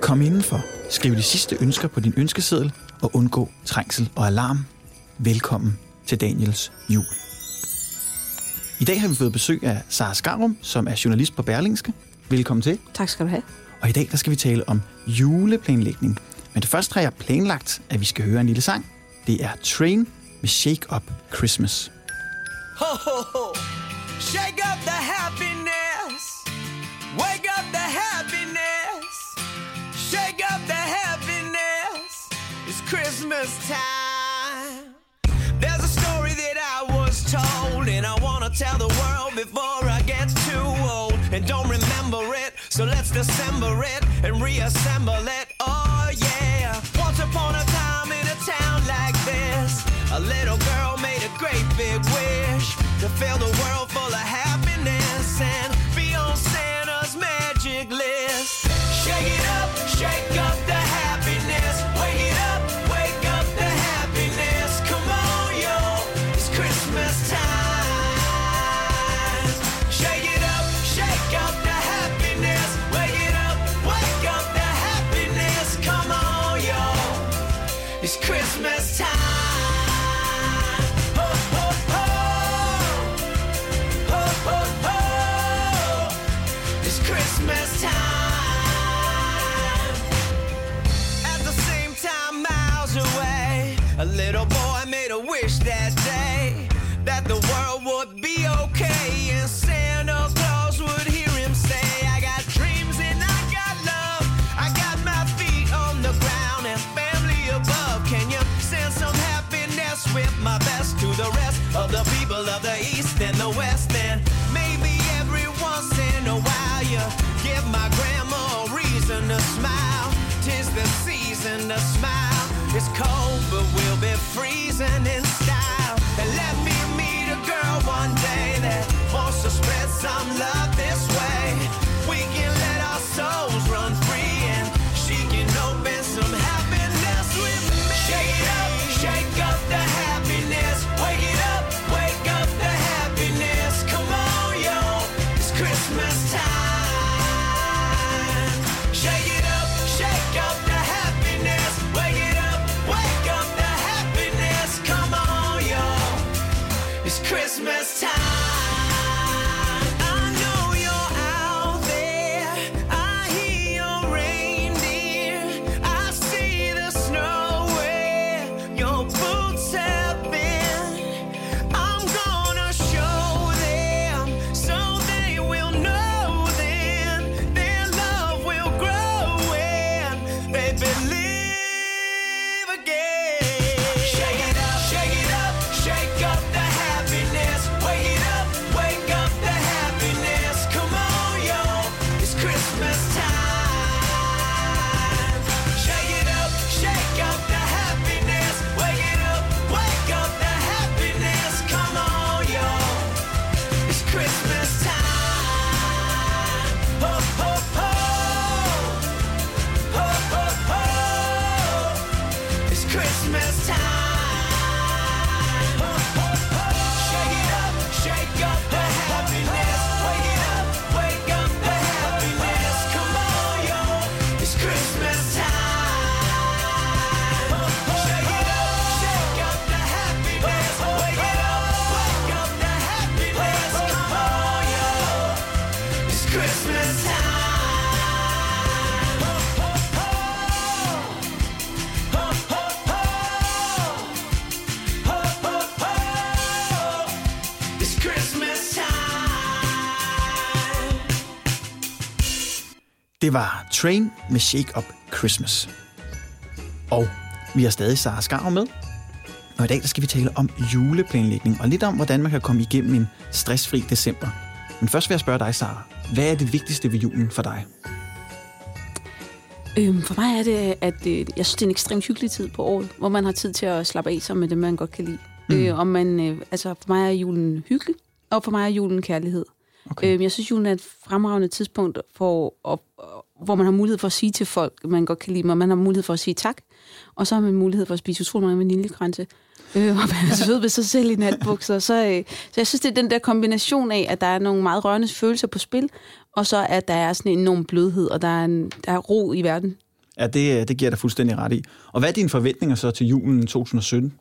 Kom indenfor, skriv de sidste ønsker på din ønskeseddel og undgå trængsel og alarm. Velkommen til Daniels jul. I dag har vi fået besøg af Sara Skarum, som er journalist på Berlingske. Velkommen til. Tak skal du have. Og i dag der skal vi tale om juleplanlægning. Men det første har jeg planlagt, at vi skal høre en lille sang. Det er Train med Shake Up Christmas. Ho, ho, ho. Shake up the happiness. Christmas time. There's a story that I was told, and I want to tell the world before I get too old and don't remember it. So let's dissemble it and reassemble it. Oh, yeah. Once upon a time in a town like this, a little girl made a great big wish to fill the world full of happiness little boy made a wish that day that the world Det var Train med Shake Up Christmas. Og vi har stadig Sara Skarum med. Og i dag der skal vi tale om juleplanlægning, og lidt om, hvordan man kan komme igennem en stressfri december. Men først vil jeg spørge dig, Sara. Hvad er det vigtigste ved julen for dig? Øhm, for mig er det, at øh, jeg synes, det er en ekstremt hyggelig tid på året, hvor man har tid til at slappe af sammen med det, man godt kan lide. Mm. Øh, og man, øh, altså, for mig er julen hyggelig, og for mig er julen kærlighed. Okay. Øh, jeg synes, julen er et fremragende tidspunkt, for, at, hvor man har mulighed for at sige til folk, man godt kan lide og man har mulighed for at sige tak. Og så har man mulighed for at spise utrolig mange vaniljekranse. Øh, og er sød ved sig selv i natbukser. Så, øh, så jeg synes, det er den der kombination af, at der er nogle meget rørende følelser på spil, og så at der er sådan en enorm blødhed, og der er, en, der er ro i verden. Ja, det, det giver jeg dig fuldstændig ret i. Og hvad er dine forventninger så til julen 2017?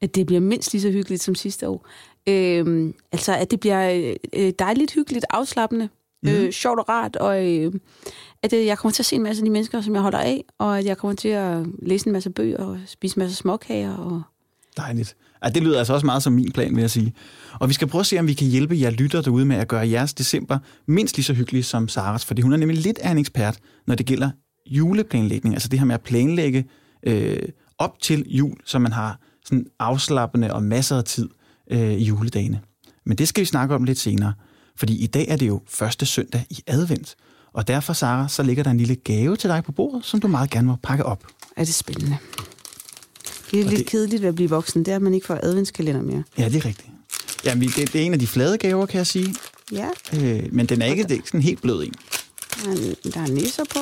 At det bliver mindst lige så hyggeligt som sidste år. Øhm, altså, at det bliver øh, dejligt hyggeligt, afslappende, mm. øh, sjovt og rart, og øh, at øh, jeg kommer til at se en masse af de mennesker, som jeg holder af, og at jeg kommer til at læse en masse bøger og spise en masse småkager. Og... Dejligt. Ja, det lyder altså også meget som min plan, vil jeg sige. Og vi skal prøve at se, om vi kan hjælpe jer lytter derude med at gøre jeres december mindst lige så hyggelig som Saras, fordi hun er nemlig lidt af en ekspert, når det gælder juleplanlægning, altså det her med at planlægge øh, op til jul, så man har sådan afslappende og masser af tid øh, i juledagene. Men det skal vi snakke om lidt senere, fordi i dag er det jo første søndag i advent, og derfor, Sara, så ligger der en lille gave til dig på bordet, som du meget gerne må pakke op. Er det spændende? Det er Og lidt det- kedeligt ved at blive voksen, det er, at man ikke får adventskalender mere. Ja, det er rigtigt. Jamen, det, det er en af de flade gaver, kan jeg sige. Ja, Øh, men den er ikke, det er ikke sådan helt blød en. der er, en- der er nisser på.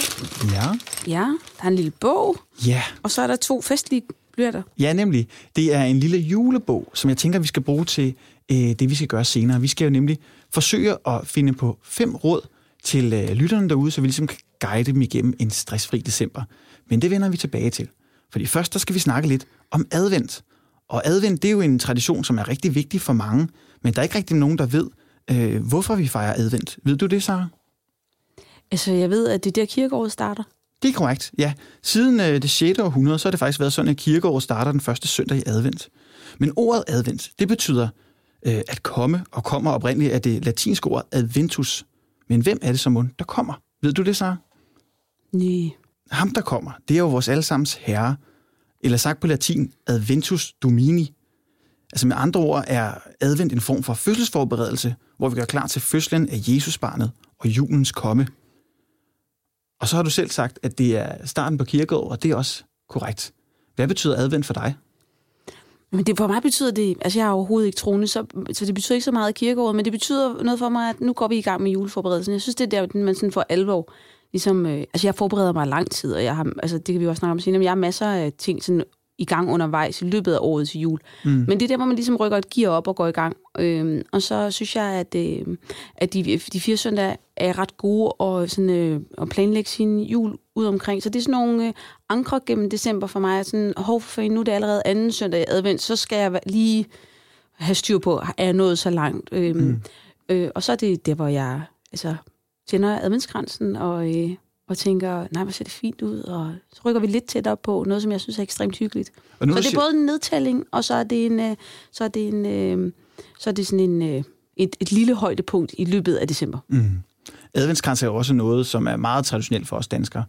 Ja. Ja, der er en lille bog, Ja, og så er der to festlige blyrter. Ja, nemlig. Det er en lille julebog, som jeg tænker, vi skal bruge til øh, det, vi skal gøre senere. Vi skal jo nemlig forsøge at finde på fem råd til øh, lytterne derude, så vi ligesom kan guide dem igennem en stressfri december. Men det vender vi tilbage til. Fordi først der skal vi snakke lidt om advent. Og advent, det er jo en tradition, som er rigtig vigtig for mange, men der er ikke rigtig nogen, der ved, øh, hvorfor vi fejrer advent. Ved du det, Sara? Altså, jeg ved, at det er der kirkeåret starter. Det er korrekt, ja. Siden øh, det 6. århundrede, så har det faktisk været sådan, at kirkeåret starter den første søndag i advent. Men ordet advent, det betyder øh, at komme, og kommer oprindeligt af det latinske ord adventus. Men hvem er det som mund, der kommer? Ved du det, så? Nej. Ham, der kommer, det er jo vores allesammens herre, eller sagt på latin, adventus domini. Altså med andre ord er advent en form for fødselsforberedelse, hvor vi gør klar til fødslen af Jesusbarnet og julens komme. Og så har du selv sagt, at det er starten på kirkeåret, og det er også korrekt. Hvad betyder advent for dig? Men det, for mig betyder det, altså jeg er overhovedet ikke troende, så, så det betyder ikke så meget kirkeåret, men det betyder noget for mig, at nu går vi i gang med juleforberedelsen. Jeg synes, det er der, man sådan for alvor, ligesom, øh, altså jeg forbereder mig lang tid, og jeg har, altså det kan vi også snakke om senere, men jeg har masser af ting sådan i gang undervejs i løbet af året til jul. Mm. Men det er der, hvor man ligesom rykker et gear op og går i gang. Øhm, og så synes jeg, at, øh, at de, de fire søndage er ret gode og sådan, øh, at planlægge sin jul ud omkring. Så det er sådan nogle øh, ankre gennem december for mig. Sådan, hov, for nu er det allerede anden søndag i advent, så skal jeg lige have styr på, er jeg nået så langt. Øhm, mm. øh, og så er det der, hvor jeg altså, tænder adventskransen og, øh, og tænker, nej, hvor ser det fint ud, og så rykker vi lidt tættere på, noget, som jeg synes er ekstremt hyggeligt. Og nu Så det er siger- både en nedtælling, og så er det en, øh, så er det en, øh, så er det sådan en, øh, et, et lille højdepunkt i løbet af december. Mm. Adventskrans er jo også noget, som er meget traditionelt for os danskere.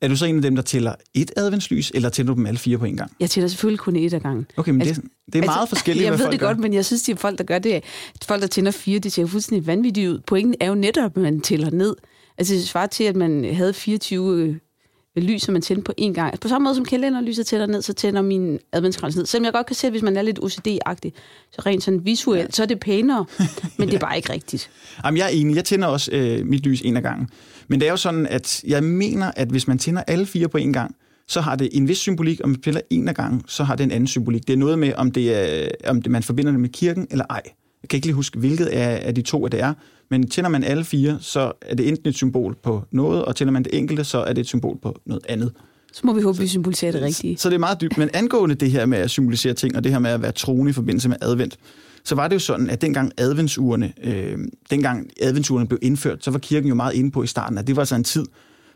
Er du så en af dem, der tæller et adventslys, eller tæller du dem alle fire på en gang? Jeg tæller selvfølgelig kun et ad gangen. Okay, men Altså- det, er- det er meget forskelligt, Jeg hvad ved folk det gør. godt, men jeg synes, at folk, der gør det, folk, der tænder fire, det ser fuldstændig vanvittigt ud. Pointen er jo netop, at man tæller ned. Altså, det svarer til, at man havde 24 øh, lys, som man tændte på én gang. Altså, på samme måde som kalenderlyset tæller ned, så tænder min adventskrans ned. Selvom jeg godt kan se, at hvis man er lidt OCD-agtig, så rent sådan visuelt, så er det pænere, men det er bare ikke rigtigt. Jamen, jeg er enig. Jeg tænder også øh, mit lys en af gangen. Men det er jo sådan, at jeg mener, at hvis man tænder alle fire på en gang, så har det en vis symbolik, og man tænder en af gangen, så har det en anden symbolik. Det er noget med, om, det er, om det, man forbinder det med kirken eller ej. Jeg kan ikke lige huske, hvilket af, af de to det er, men tænder man alle fire, så er det enten et symbol på noget, og tænder man det enkelte, så er det et symbol på noget andet. Så må vi håbe, at vi symboliserer det rigtige. Så det er meget dybt. Men angående det her med at symbolisere ting, og det her med at være troende i forbindelse med advent, så var det jo sådan, at dengang adventsurene, øh, dengang adventsurene blev indført, så var kirken jo meget inde på i starten, at det var så en tid,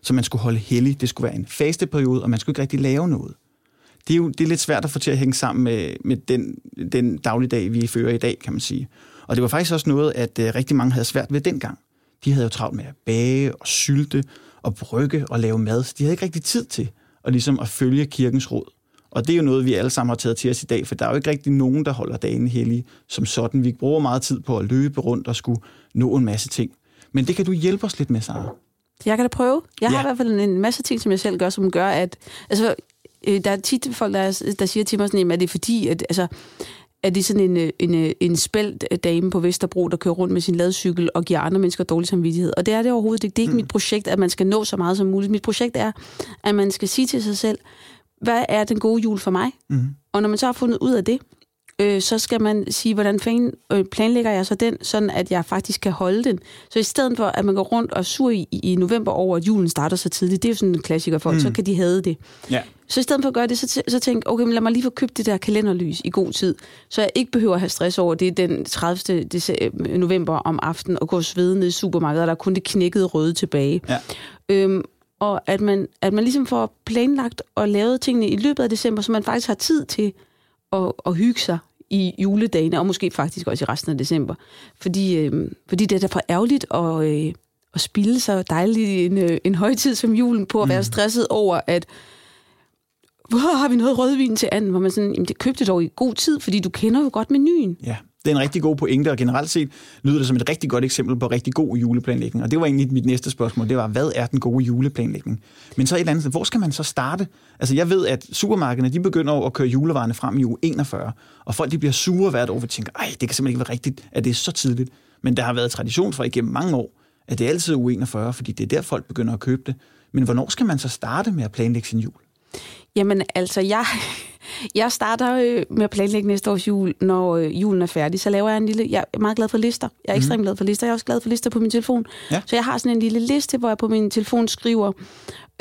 som man skulle holde hellig. Det skulle være en faste periode, og man skulle ikke rigtig lave noget. Det er jo det er lidt svært at få til at hænge sammen med, med den, den dagligdag, vi fører i dag, kan man sige. Og det var faktisk også noget, at øh, rigtig mange havde svært ved dengang. De havde jo travlt med at bage og sylte og brygge og lave mad, så de havde ikke rigtig tid til at, ligesom at følge kirkens råd. Og det er jo noget, vi alle sammen har taget til os i dag, for der er jo ikke rigtig nogen, der holder dagen hellige som sådan. Vi bruger meget tid på at løbe rundt og skulle nå en masse ting. Men det kan du hjælpe os lidt med, Sara. Jeg kan da prøve. Jeg har Ja. i hvert fald en masse ting, som jeg selv gør, som gør, at... Altså, øh, der er tit folk, der, der siger til mig sådan, at det er fordi, at... Altså, er det sådan en, øh, en, øh, en spældt dame på Vesterbro, der kører rundt med sin ladcykel og giver andre mennesker dårlig samvittighed. Og det er det overhovedet ikke. Det er ikke mm. mit projekt, at man skal nå så meget som muligt. Mit projekt er, at man skal sige til sig selv, hvad er den gode jul for mig? Mm. Og når man så har fundet ud af det, øh, så skal man sige, hvordan fanden øh, planlægger jeg så den, sådan at jeg faktisk kan holde den. Så i stedet for, at man går rundt og sur i, i november over, at julen starter så tidligt, det er jo sådan en klassiker for, mm. så kan de have det. Ja. Så i stedet for at gøre det, så, så tænk, okay, men lad mig lige få købt det der kalenderlys i god tid, så jeg ikke behøver at have stress over det den 30. dece- november om aftenen og gå og svede ned i supermarkedet, og der er kun det knækkede røde tilbage. Ja. Øhm, og at man, at man ligesom får planlagt og lavet tingene i løbet af december, så man faktisk har tid til at, at hygge sig i juledagene, og måske faktisk også i resten af december. Fordi, øh, fordi det er derfor ærgerligt at, øh, at spille så dejligt en, øh, en højtid som julen på at være stresset over, at hvor har vi noget rødvin til anden, hvor man sådan, jamen det købte dog i god tid, fordi du kender jo godt menuen. Ja, det er en rigtig god pointe, og generelt set lyder det som et rigtig godt eksempel på rigtig god juleplanlægning. Og det var egentlig mit næste spørgsmål, det var, hvad er den gode juleplanlægning? Men så et eller andet sted, hvor skal man så starte? Altså jeg ved, at supermarkederne, de begynder over at køre julevarerne frem i uge 41, og folk de bliver sure hvert år, og tænker, ej, det kan simpelthen ikke være rigtigt, at det er så tidligt. Men der har været tradition for igennem mange år, at det er altid uge 41, fordi det er der, folk begynder at købe det. Men hvornår skal man så starte med at planlægge sin jul? Jamen altså, jeg, jeg starter øh, med at planlægge næste års jul, når øh, julen er færdig. Så laver jeg en lille... Jeg er meget glad for lister. Jeg er ekstremt glad for lister. Jeg er også glad for lister på min telefon. Ja. Så jeg har sådan en lille liste, hvor jeg på min telefon skriver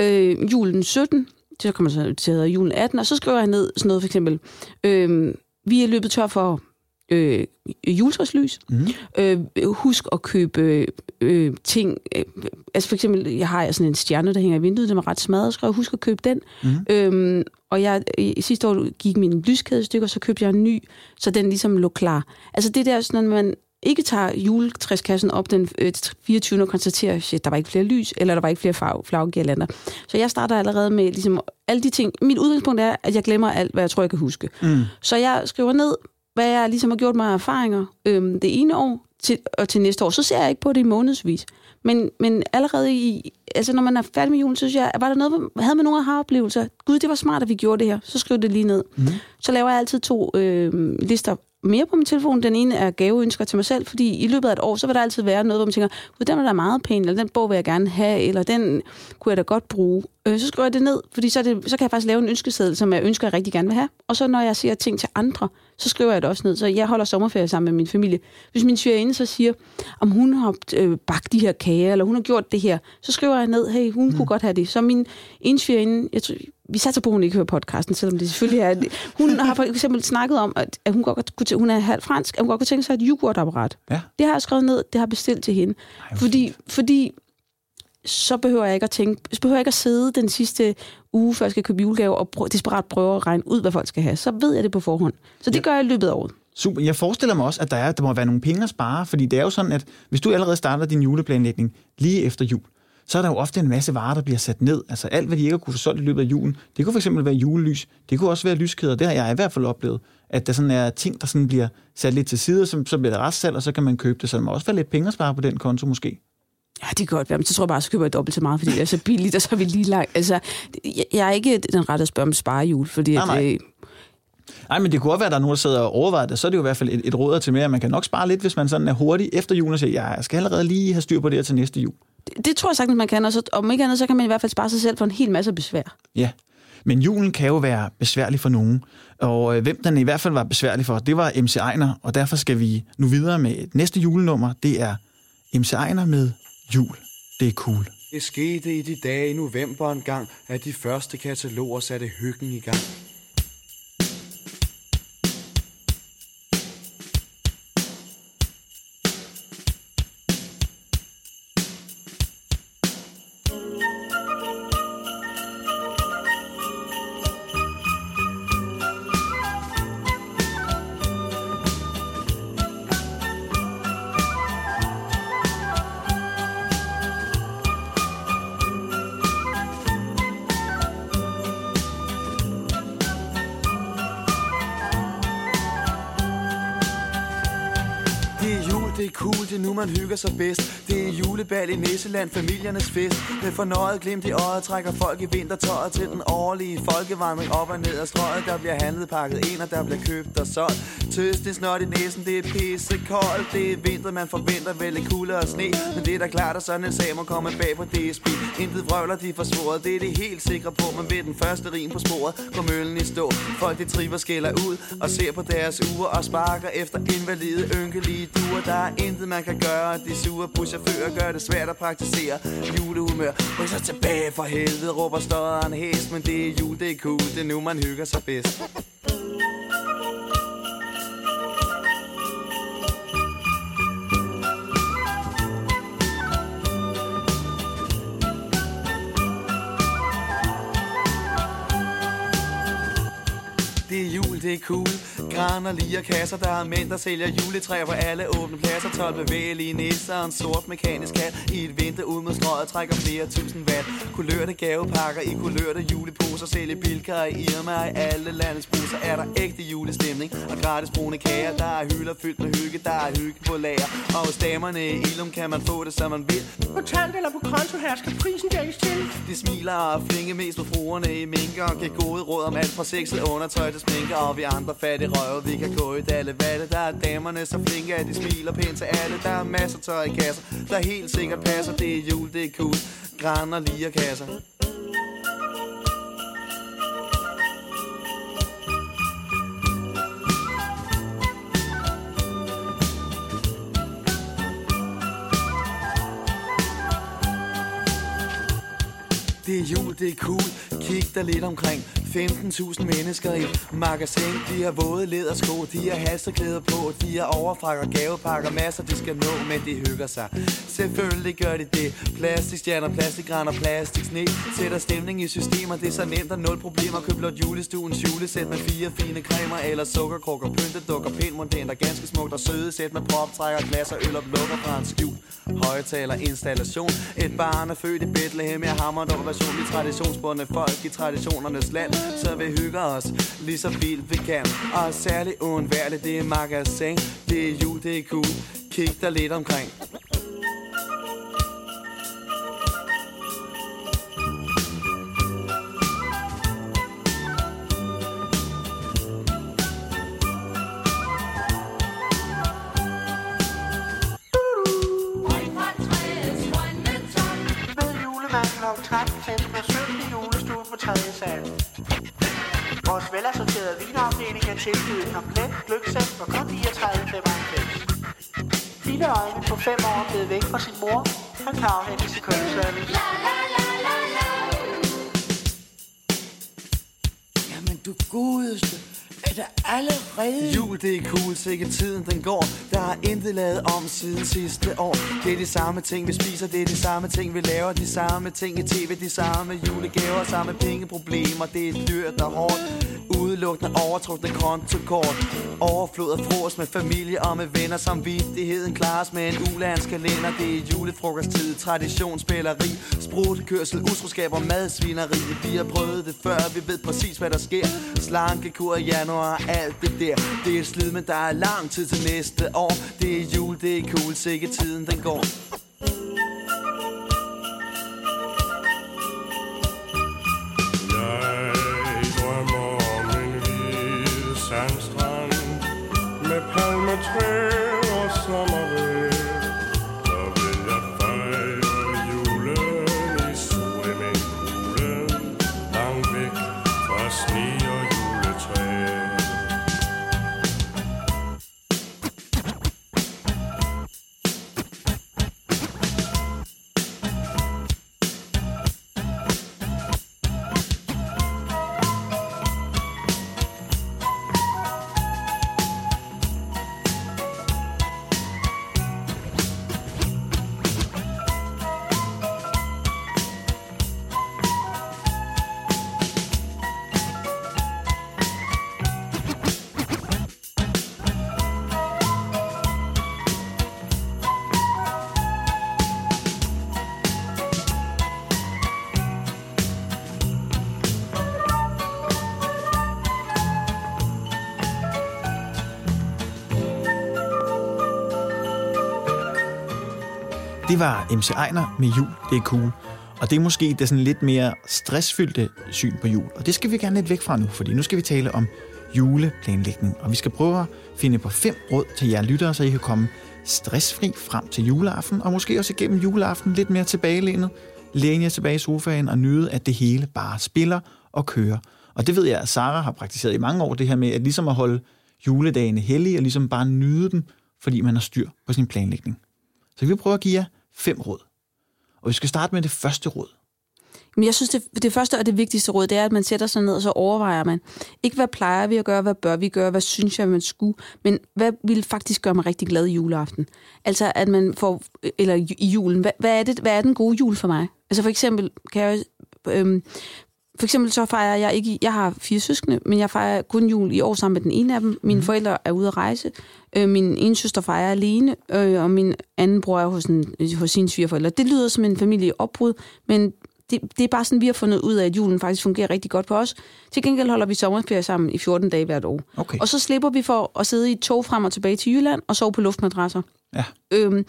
øh, julen 17, så kommer så til at hedde julen 18, og så skriver jeg ned sådan noget for eksempel. Øh, vi er løbet tør for øh, juletræslys. Mm. Øh, husk at købe øh, ting. Øh, altså for eksempel, jeg har sådan en stjerne, der hænger i vinduet, den er ret smadret, så husk at købe den. Mm. Øh, og jeg, i sidste år gik min lyskæde stykker, så købte jeg en ny, så den ligesom lå klar. Altså det der, sådan, når man ikke tager juletræskassen op den øh, 24. og konstaterer, shit, der var ikke flere lys, eller der var ikke flere farve, flaggirlander. Så jeg starter allerede med ligesom, alle de ting. Mit udgangspunkt er, at jeg glemmer alt, hvad jeg tror, jeg kan huske. Mm. Så jeg skriver ned, hvad jeg ligesom har gjort mig erfaringer øhm, det ene år til, og til næste år. Så ser jeg ikke på det i månedsvis. Men, men allerede i, altså når man er færdig med julen, så synes jeg, var der noget, havde man nogle aha-oplevelser? Gud, det var smart, at vi gjorde det her. Så skriv det lige ned. Mm. Så laver jeg altid to øh, lister mere på min telefon. Den ene er gaveønsker til mig selv, fordi i løbet af et år, så vil der altid være noget, hvor man tænker, Gud, den var da meget pæn, eller den bog vil jeg gerne have, eller den kunne jeg da godt bruge. Øh, så skriver jeg det ned, fordi så, er det, så kan jeg faktisk lave en ønskeseddel, som jeg ønsker, jeg rigtig gerne vil have. Og så når jeg siger ting til andre, så skriver jeg det også ned. Så jeg holder sommerferie sammen med min familie. Hvis min svigerinde så siger, om hun har øh, bagt de her kager, eller hun har gjort det her, så skriver jeg ned, hey, hun mm. kunne godt have det. Så min ene svigerinde, jeg tror, vi satser på, at hun ikke hører podcasten, selvom det selvfølgelig er... Hun har for eksempel snakket om, at hun, godt kunne, hun er halvt fransk, at hun godt kunne tænke sig et yoghurtapparat. Ja. Det har jeg skrevet ned, det har bestilt til hende. hvor fordi, fordi så behøver jeg ikke at tænke, så behøver jeg ikke at sidde den sidste uge, før jeg skal købe julegave, og prø- desperat prøve at regne ud, hvad folk skal have. Så ved jeg det på forhånd. Så det Ja. gør jeg i løbet af året. Super. Jeg forestiller mig også, at der, er, der må være nogle penge at spare, fordi det er jo sådan, at hvis du allerede starter din juleplanlægning lige efter jul, så er der jo ofte en masse varer, der bliver sat ned. Altså alt, hvad de ikke har kunne få solgt i løbet af julen. Det kunne fx være julelys. Det kunne også være lyskæder. Det har jeg i hvert fald oplevet. At der sådan er ting, der sådan bliver sat lidt til side, så, så bliver der restsalg, og så kan man købe det. Så der må også være lidt penge at spare på den konto måske. Ja, det kan godt være, men så tror jeg bare, så køber jeg dobbelt så meget, fordi det er så billigt, og så er vi lige langt. Altså, jeg, er ikke den rette at spørge om sparejul, fordi Nej, at, nej. øh, Nej, men det kunne også være, at der er nogen, der sidder og overvejer det. Så er det jo i hvert fald et, et råd til mere. Man kan nok spare lidt, hvis man sådan er hurtig efter julen og siger, ja, jeg skal allerede lige have styr på det her til næste jul. Det, det tror jeg sagtens, man kan, og så, om ikke andet, så kan man i hvert fald spare sig selv for en hel masse besvær. Ja, men julen kan jo være besværlig for nogen. Og øh, hvem den i hvert fald var besværlig for, det var MC Ejner. Og derfor skal vi nu videre med et næste julenummer. Det er MC Ejner med Jul. Det er cool. Det skete i de dage i november en gang, at de første kataloger satte hyggen i gang. Man hygger sig bedst. Det er julebal i Nisseland, familiernes fest. Med fornøjet glimt i øjet trækker folk i vintertøjet Til den årlige folkevandring op og ned ad strøget. Der bliver handlet pakket ind, og der bliver købt og solgt. Tøst, det snot i næsen, det er pisse koldt Det er vinter, man forventer vel lidt kulde og sne. Men det er da klart, at sådan en sag må komme bag på DSB Intet vrøvler, de får svoret, det er det helt sikre på Men ved den første rim på sporet, går møllen i stå. Folk de triver skælder ud og ser på deres uger Og sparker efter invalide, ynkelige duer. Der er intet man kan gøre, de sure buschauffører gør det svært at praktisere Julehumør, ryk så tilbage for helvede, råber støderen hæs. Men det er jul, det er cool, det er nu man hygger sig bedst. Det er det er cool. Graner, lige kasser, der er mænd, der sælger juletræer på alle åbne pladser. 12 bevægelige nisser og en sort mekanisk kat I et vinter ud med strøget trækker flere tusind watt. Kulørte gavepakker i kulørte juleposer. Sælger bilker i Irma i alle landets busser. Er der ægte julestemning og gratis brune kager? Der er hylder fyldt med hygge, der er hygge på lager. Og hos damerne i Ilum kan man få det, som man vil. Kontant eller på konto her skal prisen dækkes til. De smiler og flinke mest på fruerne i minker. Og giver gode råd om alt fra sexet undertøj til sminker og vi andre fattige røve, vi kan gå i dalle valle Der er damerne så flinke, at de smiler pænt til alle Der er masser tøj i kasser, der helt sikkert passer Det er jul, det er cool, graner lige kasser Det er jul, det er cool. Kig dig lidt omkring. 15.000 mennesker i magasin. De har våde ledersko, de har halserklæder på. De har overfrakker, gavepakker, masser de skal nå, men de hygger sig. Selvfølgelig gør de det. Plastikstjerner, plastikgrænder, plastik sne. Sætter stemning i systemer, det er så nemt og nul problemer. Køb blot julestuens julesæt med fire fine cremer eller sukkerkrukker. pyntedukker, dukker pænt og ganske smukt og søde sæt med proptrækker, glas og øl og lukker fra en skjul. Højtaler installation. Et barn er født i Bethlehem, jeg hammer dog version i traditionsbundne folk i traditionernes land. Så vi hygger os lige så vildt vi kan. Og særligt uundværligt, det er magasin. Det er jul, det er cool. Kig dig lidt omkring. Er et komplet gløggsæt for kun 39,95. Lille øjne på 5 år blevet væk fra sin mor. Han kan afhentes i kundeservice. Jamen du godeste, er der allerede... Jul, det er cool, sikke tiden den går. Der er intet lavet om siden sidste år. Det er de samme ting, vi spiser, det er de samme ting, vi laver. De samme ting i tv, de samme julegaver Samme pengeproblemer, det er dyrt og hårdt. Udelukkende overtrukne kontokort. Overflod af frokost med familie og med venner. Samvittigheden klares med en ulandskalender Det er julefrokosttid, traditionsspilleri Sprutkørsel, utroskab og madsvineri. Vi har prøvet det før, vi ved præcis hvad der sker. Slankekur i januar, alt det der. Det er slid, men der er lang tid til næste år. Det er jul, det er cool, sikke tiden den går. Jeg drømmer om en hvid sandstrand Med palmetræ og sommer Det var MC Ejner med jul, det er cool. Og det er måske det sådan lidt mere stressfyldte syn på jul. Og det skal vi gerne lidt væk fra nu, fordi nu skal vi tale om juleplanlægning. Og vi skal prøve at finde på fem råd til jer lyttere, så I kan komme stressfri frem til juleaften, og måske også igennem juleaften lidt mere tilbagelænet, læne jer tilbage i sofaen og nyde, at det hele bare spiller og kører. Og det ved jeg, at Sara har praktiseret i mange år, det her med at ligesom at holde juledagene hellige, og ligesom bare nyde dem, fordi man har styr på sin planlægning. Så vi vil prøve at give jer fem råd. Og vi skal starte med det første råd. Men jeg synes, det, det første og det vigtigste råd, det er, at man sætter sig ned, og så overvejer man. Ikke, hvad plejer vi at gøre, hvad bør vi gøre, hvad synes jeg, man skulle, men hvad vil faktisk gøre mig rigtig glad i juleaften? Altså, at man får, eller i julen, hvad, hvad, er, det, hvad er den gode jul for mig? Altså, for eksempel kan jeg øhm, for eksempel så fejrer jeg ikke, jeg har fire søskende, men jeg fejrer kun jul i år sammen med den ene af dem. Mine mm. forældre er ude at rejse. Øh, min ene søster fejrer alene, øh, og min anden bror er hos, en, hos sine svigerforældre. Det lyder som en familieopbrud, men det, det er bare sådan, vi har fundet ud af, at julen faktisk fungerer rigtig godt på os. Til gengæld holder vi sommerferie sammen i 14 dage hvert år. Okay. Og så slipper vi for at sidde i et tog frem og tilbage til Jylland og sove på luftmadrasser. Ja. Øhm,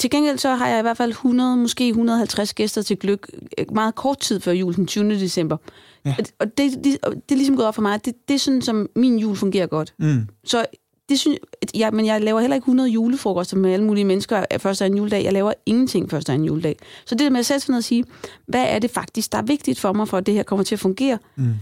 til gengæld så har jeg i hvert fald 100, måske 150 gæster til gløk øh, meget kort tid før jul, den 20. december. Ja. Og- det, det, det er ligesom gået op for mig, det, det er sådan, som min jul fungerer godt. Mm. Så det synes ja, men jeg laver heller ikke 100 julefrokoster med alle mulige mennesker af første anden juledag. Jeg laver ingenting første anden juledag. Så det der med at sætte sig ned og sige, hvad er det faktisk, der er vigtigt for mig, for at det her kommer til at fungere? Mm.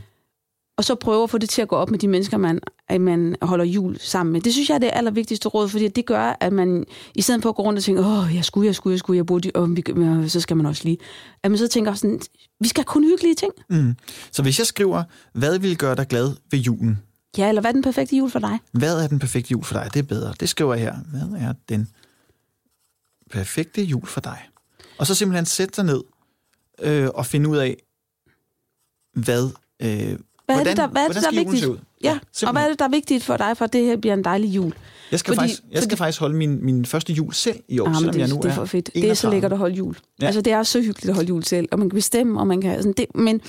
Og så prøve at få det til at gå op med de mennesker, man, man holder jul sammen med. Det synes jeg er det allervigtigste råd, fordi det gør, at man i stedet for at gå rundt og tænke, åh, jeg skulle, jeg skulle, jeg skulle, jeg burde, og men så skal man også lige. At man så tænker sådan, vi skal kun hyggelige ting. Mm. Så hvis jeg skriver, hvad vil gøre dig glad ved julen? Ja, eller hvad er den perfekte jul for dig? Hvad er den perfekte jul for dig? Det er bedre. Det skriver jeg her. Hvad er den perfekte jul for dig? Og så simpelthen sætte dig ned øh, og finde ud af, hvad... Øh, Hvad er hvordan, det, der, hvad er det, der er vigtigt? ud? Ja, og simpelthen. hvad er det, der er vigtigt for dig, for at det her bliver en dejlig jul? Jeg skal, Fordi- faktisk, jeg skal fordi- faktisk holde min, min første jul selv i år, Ah, selvom det, jeg nu det er er for fedt. Det er så 31. lækkert at holde jul. Ja. Ja. Altså, det er så hyggeligt at holde jul selv, og man kan bestemme, og man kan... Sådan, det, men,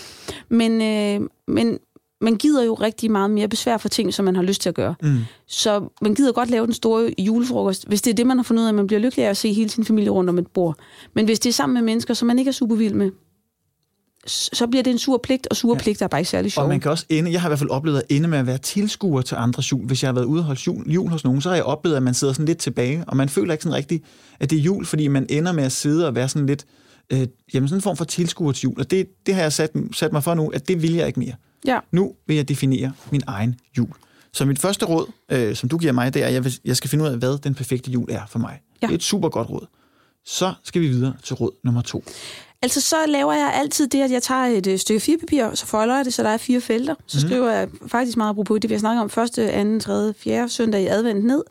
men, øh, men man gider jo rigtig meget mere besvær for ting, som man har lyst til at gøre. Mm. Så man gider godt lave den store julefrokost, hvis det er det, man har fundet ud af, at man bliver lykkelig af at se hele sin familie rundt om et bord. Men hvis det er sammen med mennesker, som man ikke er super vild med, så bliver det en sur pligt, og sure Ja. ja. pligter er bare ikke særlig sjove. Og man kan også ende, jeg har i hvert fald oplevet at ende med at være tilskuer til andres jul. Hvis jeg har været ude og holde jul, jul hos nogen, så har jeg oplevet, at man sidder sådan lidt tilbage, og man føler ikke sådan rigtigt, at det er jul, fordi man ender med at sidde og være sådan lidt, øh, jamen sådan en form for tilskuer til jul. Og det, det har jeg sat, sat mig for nu, at det vil jeg ikke mere. Ja. Nu vil jeg definere min egen jul. Så mit første råd, øh, som du giver mig, det er, at jeg, vil, jeg skal finde ud af, hvad den perfekte jul er for mig. Ja. Det er et super godt råd. Så skal vi videre til råd nummer to. Altså, så laver jeg altid det, at jeg tager et øh, stykke firepapir, så folder jeg det, så der er fire felter. Så mm. skriver jeg faktisk meget apropos det, vi har snakket om, første, anden, tredje, fjerde søndag i advent ned.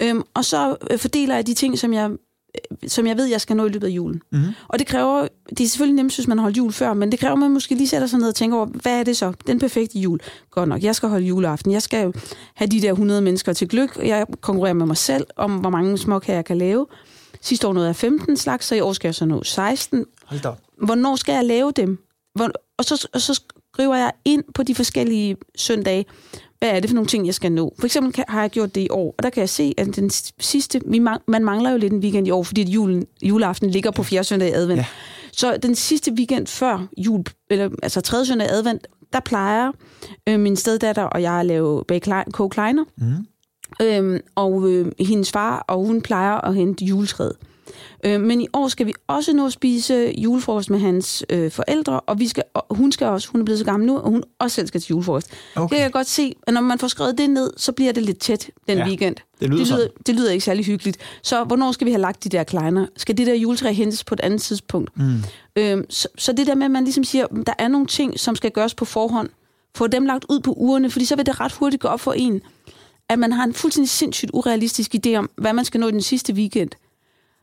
Øhm, og så øh, fordeler jeg de ting, som jeg, øh, som jeg ved, jeg skal nå i løbet af julen. Mhm. Og det kræver, det er selvfølgelig nemt, hvis man har holdt jul før, men det kræver, at man måske lige sætter sig ned og tænker over, hvad er det så? Den perfekte jul. Godt nok, jeg skal holde juleaften. Jeg skal have de der 100 mennesker til gløk. Jeg konkurrerer med mig selv om, hvor mange småkager jeg kan lave. Sidste år nåede jeg 15 slags, så i år skal jeg så nå 16 Hold da hvornår skal jeg lave dem? Hvor, og, så, og så skriver jeg ind på de forskellige søndage, hvad er det for nogle ting, jeg skal nå. For eksempel kan, har jeg gjort det i år, og der kan jeg se, at den sidste, vi mang, man mangler jo lidt en weekend i år, fordi julen, juleaften ligger på fjerde søndag i advent. Ja. Så den sidste weekend før jul, eller altså tredje søndag i advent, der plejer øh, min steddatter og jeg at lave bage kleiner. Mhm. Øhm, og øh, hendes far, og hun plejer at hente juletræet. Øh, men i år skal vi også nå at spise julefrokost med hans øh, forældre, og vi skal, og hun skal også, hun er blevet så gammel nu, og hun også selv skal til julefrokost. Okay. Det kan jeg godt se, at når man får skrevet det ned, så bliver det lidt tæt den Ja, weekend. det lyder det, lyder, sådan. det lyder ikke særlig hyggeligt. Så hvornår skal vi have lagt de der kleiner? Skal det der juletræ hentes på et andet tidspunkt? Mm. Øhm, så, så det der med, at man ligesom siger, der er nogle ting, som skal gøres på forhånd, få dem lagt ud på ugerne, fordi så vil det ret hurtigt gå op for en, at man har en fuldstændig sindssygt urealistisk idé om, hvad man skal nå den sidste weekend.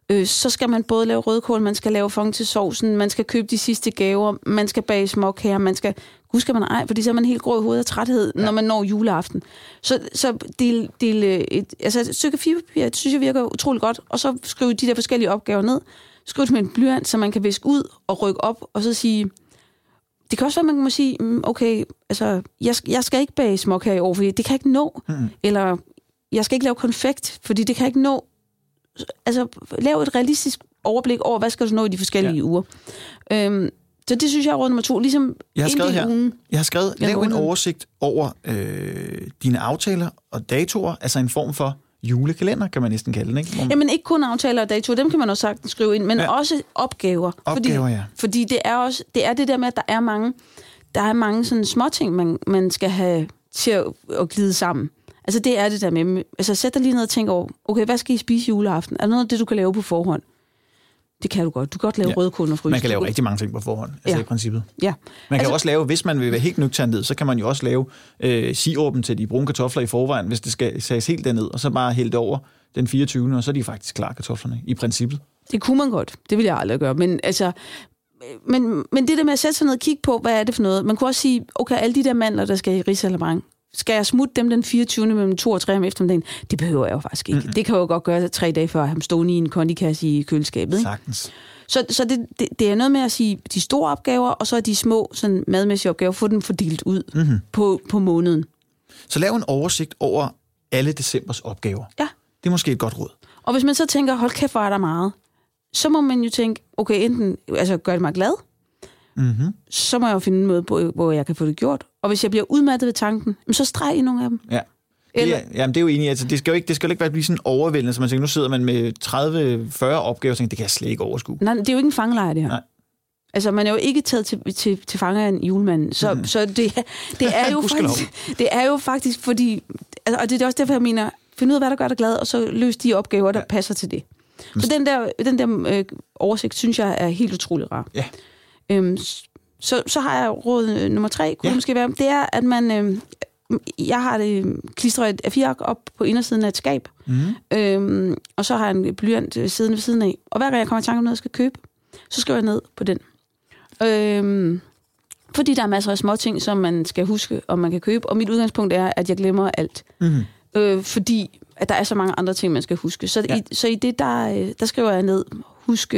Øh, så skal man både lave rødkål, man skal lave fong til sovsen, man skal købe de sidste gaver, man skal bage småkager, man skal... Gud skal man ej, fordi så er man helt grå i hovedet af træthed, ja. når man når juleaften. Så, så del, del øh, et, altså et stykke firepapir, det synes jeg virker utrolig godt, og så skrive de der forskellige opgaver ned, skrive det med en blyant, så man kan viske ud og rykke op, og så sige, det kan også være, man må sige, mm, okay, altså, jeg, jeg skal ikke bage småkager i år, fordi det kan jeg ikke nå. Mm. Eller, jeg skal ikke lave konfekt, fordi det kan jeg ikke nå. altså, lav et realistisk overblik over, hvad skal du nå i de forskellige Ja. uger. Øhm, så det synes jeg er råd nummer to. Ligesom Jeg har skrevet her. ugen. Jeg har skrevet, lav en oversigt over øh, dine aftaler og datoer, altså en form for julekalender, kan man næsten kalde den, ikke? Hvor man- Jamen ikke kun aftaler og datoer, dem kan man også sagtens skrive ind, men Ja. også opgaver. Opgaver, fordi, ja. Fordi det er også det er det der med, at der er mange, der er mange sådan småting, man, man skal have til at, at glide sammen. Altså det er det der med, altså sæt dig lige ned og tænk over, okay, hvad skal I spise juleaften? Er der noget af det, du kan lave på forhånd? Det kan du godt. Du kan godt lave Ja. rødkål og fryse. Man kan lave rigtig mange ting på forhånd, altså Ja. i princippet. Ja. Man kan Altså- også lave, hvis man vil være helt nøgtern så kan man jo også lave øh, sirupen til de brune kartofler i forvejen, hvis det skal sages helt derned, og så bare hælde det over den 24. og så er de faktisk klar, kartoflerne, i princippet. Det kunne man godt. Det vil jeg aldrig gøre. Men altså, men, men det der med at sætte sig ned og kigge på, hvad er det for noget? Man kunne også sige, okay, alle de der mandler, der skal i risalamang, skal jeg smutte dem den 24. mellem 2 og 3 om eftermiddagen? Det behøver jeg jo faktisk ikke. Mm-hmm. Det kan jeg jo godt gøre tre dage før, at ham stående i en kondikasse i køleskabet. Ikke? Sagtens. Så, så det, det, det er noget med at sige, de store opgaver, og så er de små sådan madmæssige opgaver, få dem fordelt ud mm-hmm. på, på måneden. Så lav en oversigt over alle decembers opgaver. Ja. Det er måske et godt råd. Og hvis man så tænker, hold kæft, hvor er der meget, så må man jo tænke, okay, enten altså, gør det mig glad, Mm-hmm. så må jeg jo finde en måde, på, hvor jeg kan få det gjort. Og hvis jeg bliver udmattet ved tanken, så streg i nogle af dem. Ja. Det Eller, er, jamen, det er jo enig. Altså, det skal jo ikke, det skal jo ikke være blive sådan overvældende, så man tænker, nu sidder man med 30-40 opgaver, og tænker, det kan jeg slet ikke overskue. nej, det er jo ikke en fangelejr, det her. Nej. Altså, man er jo ikke taget til, til, til fange af en julemand. Så, mm. så det, det, er jo faktisk, det er jo faktisk fordi... Altså, og det er også derfor, jeg mener, find ud af, hvad der gør dig glad, og så løs de opgaver, der ja. passer til det. Så den der, den der øh, oversigt, synes jeg er helt utrolig rar. Ja. Øhm, så, så har jeg råd øh, nummer tre, kunne Ja. det måske være, det er, at man... Øh, jeg har det klistret et A4-ark op på indersiden af et skab, Mm. øhm, og så har jeg en blyant øh, siddende ved siden af. Og hver gang jeg kommer i tanke om noget, jeg skal købe, så skriver jeg ned på den. Øhm, fordi der er masser af små ting, som man skal huske, og man kan købe. Og mit udgangspunkt er, at jeg glemmer alt. Mm. Øh, fordi at der er så mange andre ting, man skal huske. Så, Ja. i, så i det, der, øh, der skriver jeg ned, husk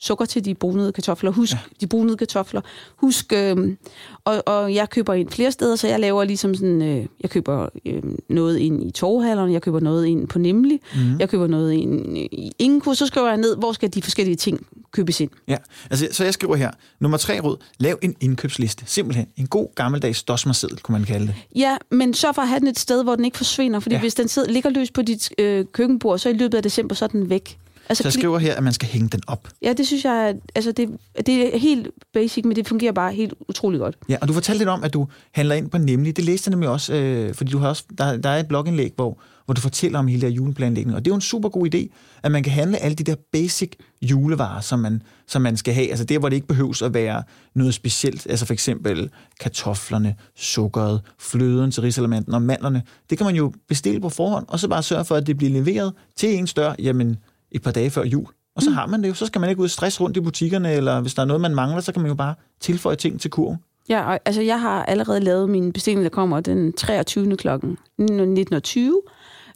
sukker til de brunede kartofler, husk ja. de brunede kartofler, husk, øh, og, og jeg køber ind flere steder, så jeg laver ligesom sådan, øh, jeg køber øh, noget ind i torvhallerne, jeg køber noget ind på Nemlig, mm. jeg køber noget ind i Inko, så skriver jeg ned, hvor skal de forskellige ting købes ind. Ja, altså, så jeg skriver her, nummer tre råd, lav en indkøbsliste. Simpelthen en god gammeldags dosmerseddel, kunne man kalde det. Ja, men sørg for at have den et sted, hvor den ikke forsvinder, fordi Ja. hvis den sidder, ligger løs på dit øh, køkkenbord, så i løbet af december, så er den væk. Altså, Så jeg skriver her, at man skal hænge den op. Ja, det synes jeg, altså det, det er helt basic, men det fungerer bare helt utrolig godt. Ja, og du fortalte lidt om, at du handler ind på Nemlig. Det læste jeg nemlig også, øh, fordi du har også, der, der er et blogindlæg, hvor, hvor du fortæller om hele der juleplanlægning. Og det er jo en super god idé, at man kan handle alle de der basic julevarer, som man, som man skal have. Altså der, hvor det ikke behøves at være noget specielt. Altså for eksempel kartoflerne, sukkeret, fløden til risalamanden og mandlerne. Det kan man jo bestille på forhånd, og så bare sørge for, at det bliver leveret til ens dør, jamen et par dage før jul. Og så har man det jo. Så skal man ikke ud og stress rundt i butikkerne, eller hvis der er noget, man mangler, så kan man jo bare tilføje ting til kurven. Ja, og, altså jeg har allerede lavet min bestilling, der kommer den 23. klokken 19.20.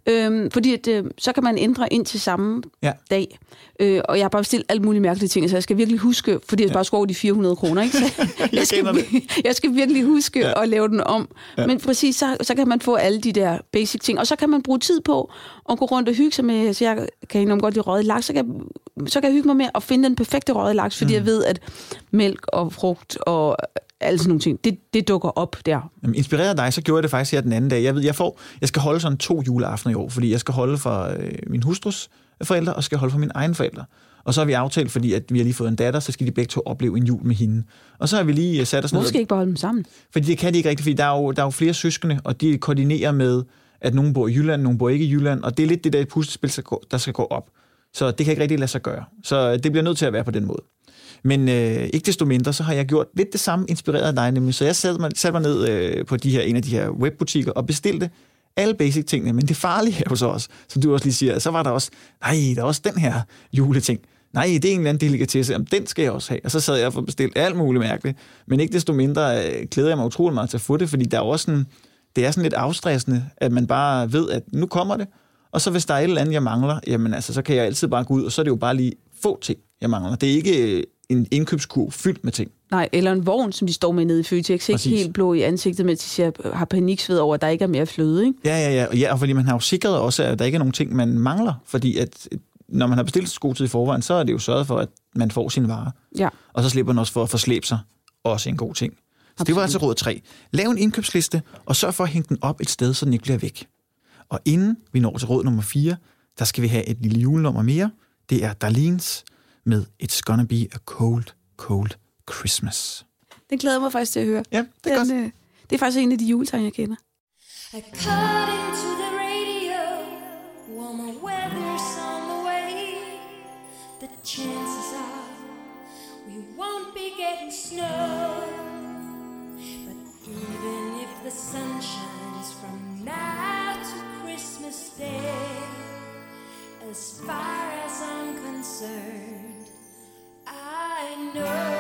Øhm, fordi at, øh, så kan man ændre ind til samme Ja. dag. Øh, og jeg har bare bestilt alle mulige mærkelige ting, så jeg skal virkelig huske, fordi jeg ja. bare skulle over de 400 kroner. Ikke? Så jeg, skal, jeg skal virkelig huske ja. at lave den om. Ja. Men præcis, så, så kan man få alle de der basic ting. Og så kan man bruge tid på at gå rundt og hygge sig med, så jeg kan enormt godt lide røget laks, så kan, så kan jeg hygge mig med at finde den perfekte røget laks, fordi mm. jeg ved, at mælk og frugt og alle sådan nogle ting, det, det dukker op der. Jamen, inspireret af dig, så gjorde jeg det faktisk her den anden dag. Jeg ved, jeg får, jeg skal holde sådan to juleaftener i år, fordi jeg skal holde for øh, min hustrus forældre, og skal holde for mine egne forældre. Og så har vi aftalt, fordi at vi har lige fået en datter, så skal de begge to opleve en jul med hende. Og så har vi lige øh, sat os Hvorfor ned. skal I ikke bare holde dem sammen? Fordi det kan de ikke rigtigt, fordi der er, jo, der er jo flere søskende, og de koordinerer med, at nogen bor i Jylland, nogen bor ikke i Jylland, og det er lidt det der puslespil, der skal gå- der skal gå op. Så det kan ikke rigtig lade sig gøre. Så det bliver nødt til at være på den måde. Men øh, ikke desto mindre, så har jeg gjort lidt det samme inspireret af dig, nemlig. Så jeg satte mig, satte mig ned øh, på de her, en af de her webbutikker og bestilte alle basic tingene. Men det farlige er jo så også, som du også lige siger, så var der også, nej, der er også den her juleting. Nej, det er en eller anden delikatesse, Jamen, den skal jeg også have. Og så sad jeg og bestilt alt muligt mærkeligt. Men ikke desto mindre øh, glæder jeg mig utrolig meget til at få det, fordi der er også sådan, det er sådan lidt afstressende, at man bare ved, at nu kommer det. Og så hvis der er et eller andet, jeg mangler, jamen altså, så kan jeg altid bare gå ud, og så er det jo bare lige få ting, jeg mangler. Det er ikke øh, en indkøbskurv fyldt med ting. Nej, eller en vogn, som de står med nede i Føtex, ikke Præcis. helt blå i ansigtet, mens de siger, har paniksved over, at der ikke er mere fløde, ikke? Ja, ja, ja. Ja, og fordi man har jo sikret også, at der ikke er nogen ting, man mangler. Fordi at når man har bestilt så god tid i forvejen, så er det jo sørget for, at man får sin vare. Ja. Og så slipper man også for at forslæbe sig. Også en god ting. Så det var altså råd 3. Lav en indkøbsliste, og sørg for at hænge den op et sted, så den ikke bliver væk. Og inden vi når til råd nummer 4, der skal vi have et lille julenummer mere. Det er Darlene's med It's Gonna Be a Cold, Cold Christmas. Den glæder mig faktisk til at høre. Ja, det er godt. Den, øh, det er faktisk en af de juletegn, jeg kender. According to the radio, warmer weather's on the way. The chances are we won't be getting snow. But even if the sun shines from now to Christmas Day, as far as concerned, I know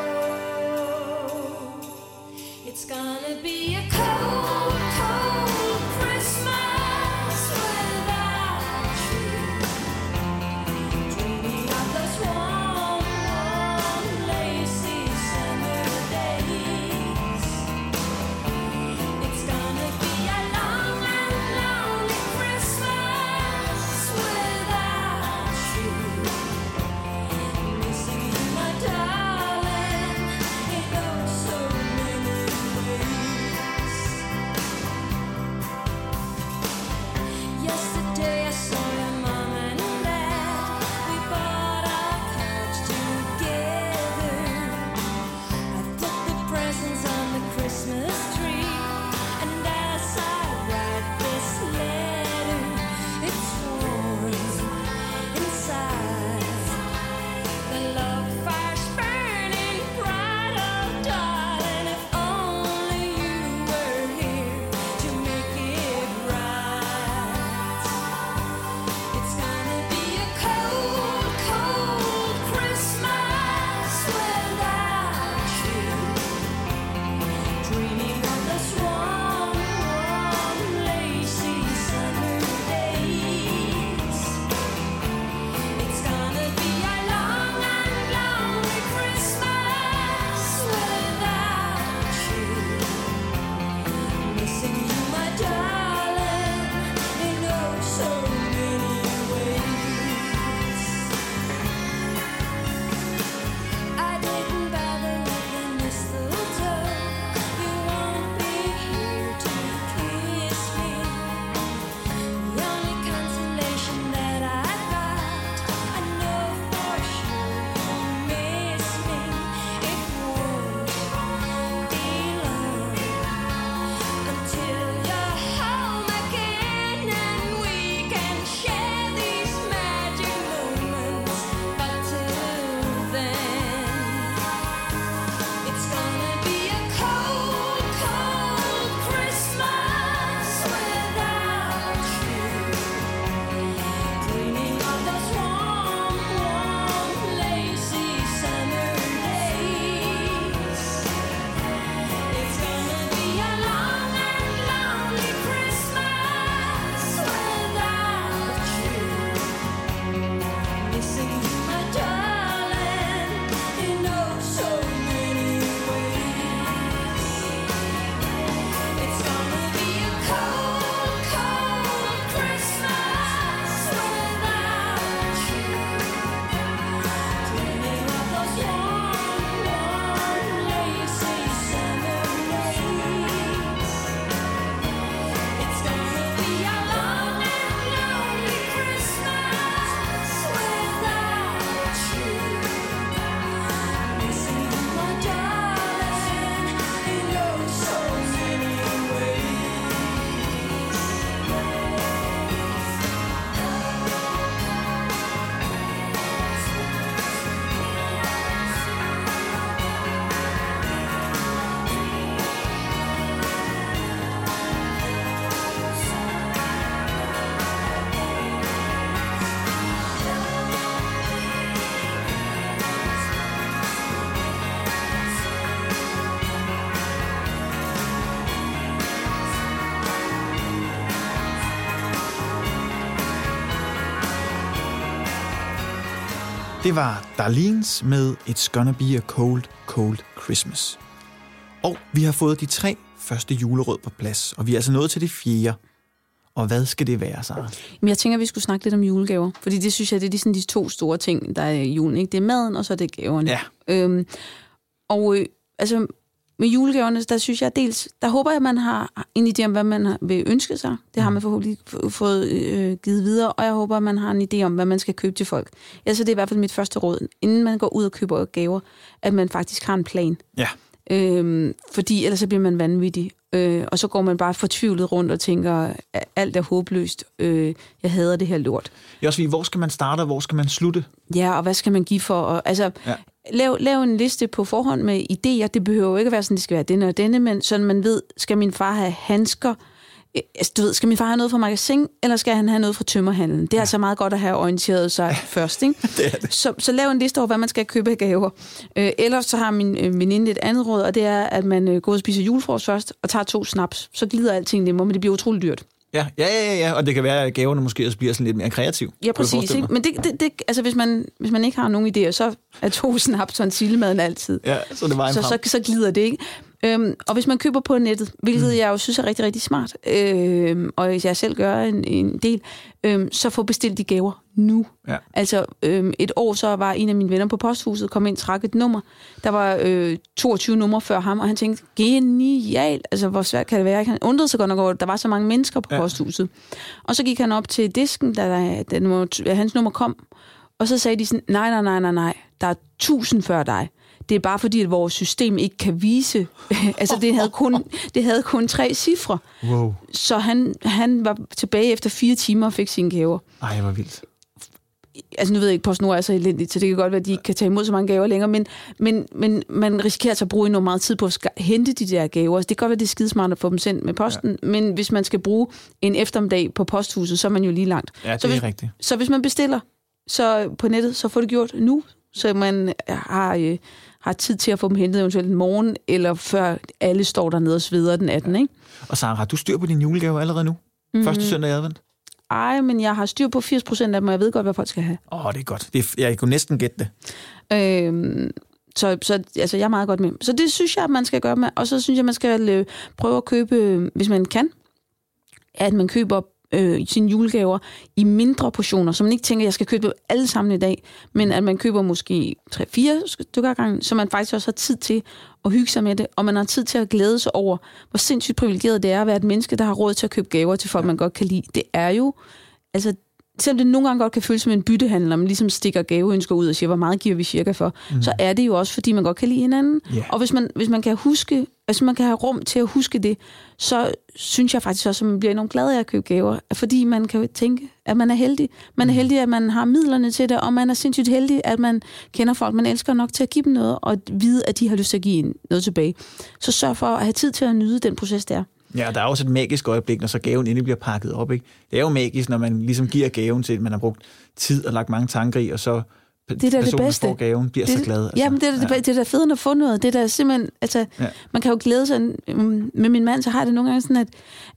Det var Darlene's med It's Gonna Be a Cold, Cold Christmas. Og vi har fået de tre første juleråd på plads, og vi er altså nået til det fjerde. Og hvad skal det være, Sara? Men jeg tænker, at vi skulle snakke lidt om julegaver. Fordi det synes jeg, det er de, sådan de to store ting, der er julen. Ikke? Det er maden, og så er det gaverne. Ja. Øhm, og øh, altså, med julegaverne, der synes jeg dels, der håber jeg, at man har en idé om, hvad man vil ønske sig. Det har man forhåbentlig fået øh, givet videre, og jeg håber, at man har en idé om, hvad man skal købe til folk. Altså, det er i hvert fald mit første råd, inden man går ud og køber gaver, at man faktisk har en plan. Ja. Øhm, fordi ellers så bliver man vanvittig. Øh, og så går man bare fortvivlet rundt og tænker, at alt er håbløst. Øh, jeg hader det her lort. Er også hvor skal man starte, og hvor skal man slutte? Ja, og hvad skal man give for? Og, altså, Ja. Lav, lav en liste på forhånd med idéer. Det behøver jo ikke at være sådan, det skal være denne og denne, men sådan man ved, skal min far have handsker? Øh, Altså, du ved, skal min far have noget fra magasin, eller skal han have noget fra tømmerhandlen? Det er ja. altså meget godt at have orienteret sig først, ikke? Det det. Så, så lav en liste over, hvad man skal købe af gaver. Øh, ellers så har min øh, veninde et andet råd, og det er, at man øh, går og spiser julefrokost først, og tager to snaps. Så glider alting nemmere, men det bliver utroligt dyrt. Ja, ja, ja, ja, og det kan være, at gaverne måske også bliver sådan lidt mere kreativ. Ja, præcis. Ikke? Men det, det, det, altså, hvis, man, hvis man ikke har nogen idéer, så er to snaps og en sildemaden altid. Ja, så det vejen så, frem. så, så glider det ikke. Øhm, og hvis man køber på nettet, hvilket mm. jeg jo synes er rigtig, rigtig smart, øhm, og jeg selv gør en, en del, øhm, så få bestilt de gaver nu. Ja. Altså øhm, et år så var en af mine venner på posthuset, kom ind, trak et nummer. Der var øh, 22 numre før ham, og han tænkte, genialt, altså hvor svært kan det være? Han undrede sig godt nok over, at der var så mange mennesker på ja. posthuset. Og så gik han op til disken, da, der, da nummer, hans nummer kom, og så sagde de sådan, nej, nej, nej, nej, nej, der er tusind før dig. Det er bare fordi, at vores system ikke kan vise. altså, det havde, kun, det havde kun tre cifre. Wow. Så han, han var tilbage efter fire timer og fik sine gaver. Ej, hvor vildt. Altså, nu ved jeg ikke, PostNord er så elendigt, så det kan godt være, at de ikke kan tage imod så mange gaver længere, men, men, men man risikerer altså at bruge enormt meget tid på at hente de der gaver. Altså, det kan godt være, at det er skidesmart at få dem sendt med posten, ja. men hvis man skal bruge en eftermiddag på posthuset, så er man jo lige langt. Ja, det så er hvis, rigtigt. Så hvis man bestiller så på nettet, så få det gjort nu, så man har, øh, har tid til at få dem hentet eventuelt en morgen, eller før alle står dernede og sveder den 18. Ikke? Og Sara, har du styr på din julegave allerede nu? Mm. Første søndag i advent? Ej, men jeg har styr på 80 procent af dem, og jeg ved godt, hvad folk skal have. Åh, oh, det er godt. Det er, jeg kunne næsten gætte det. Øhm, så, så altså, jeg er meget godt med. Så det synes jeg, at man skal gøre med. Og så synes jeg, man skal prøve at købe, hvis man kan, at man køber øh, sine julegaver i mindre portioner, så man ikke tænker, at jeg skal købe alle sammen i dag, men at man køber måske 3-4 stykker ad gangen, så man faktisk også har tid til at hygge sig med det, og man har tid til at glæde sig over, hvor sindssygt privilegeret det er at være et menneske, der har råd til at købe gaver til folk, man godt kan lide. Det er jo, altså selvom det nogle gange godt kan føles som en byttehandel, når man ligesom stikker gaveønsker ud og siger, hvor meget giver vi cirka for, mm. så er det jo også, fordi man godt kan lide hinanden. Ja. Og hvis man, hvis man kan huske, altså man kan have rum til at huske det, så synes jeg faktisk også, at man bliver enormt glad af at købe gaver, fordi man kan jo tænke, at man er heldig. Man er heldig, at man har midlerne til det, og man er sindssygt heldig, at man kender folk, man elsker nok til at give dem noget, og vide, at de har lyst til at give en noget tilbage. Så sørg for at have tid til at nyde den proces, der. Ja, der er også et magisk øjeblik, når så gaven endelig bliver pakket op. Ikke? Det er jo magisk, når man ligesom giver gaven til, at man har brugt tid og lagt mange tanker i, og så Det er da det der bedste. får gaven, bliver det, så glad. Altså. Ja, men det er, da- det, det er da fedt at få noget. Det er da simpelthen, altså, Ja. ja. man kan jo glæde sig. Med min mand, så har jeg det nogle gange sådan, at,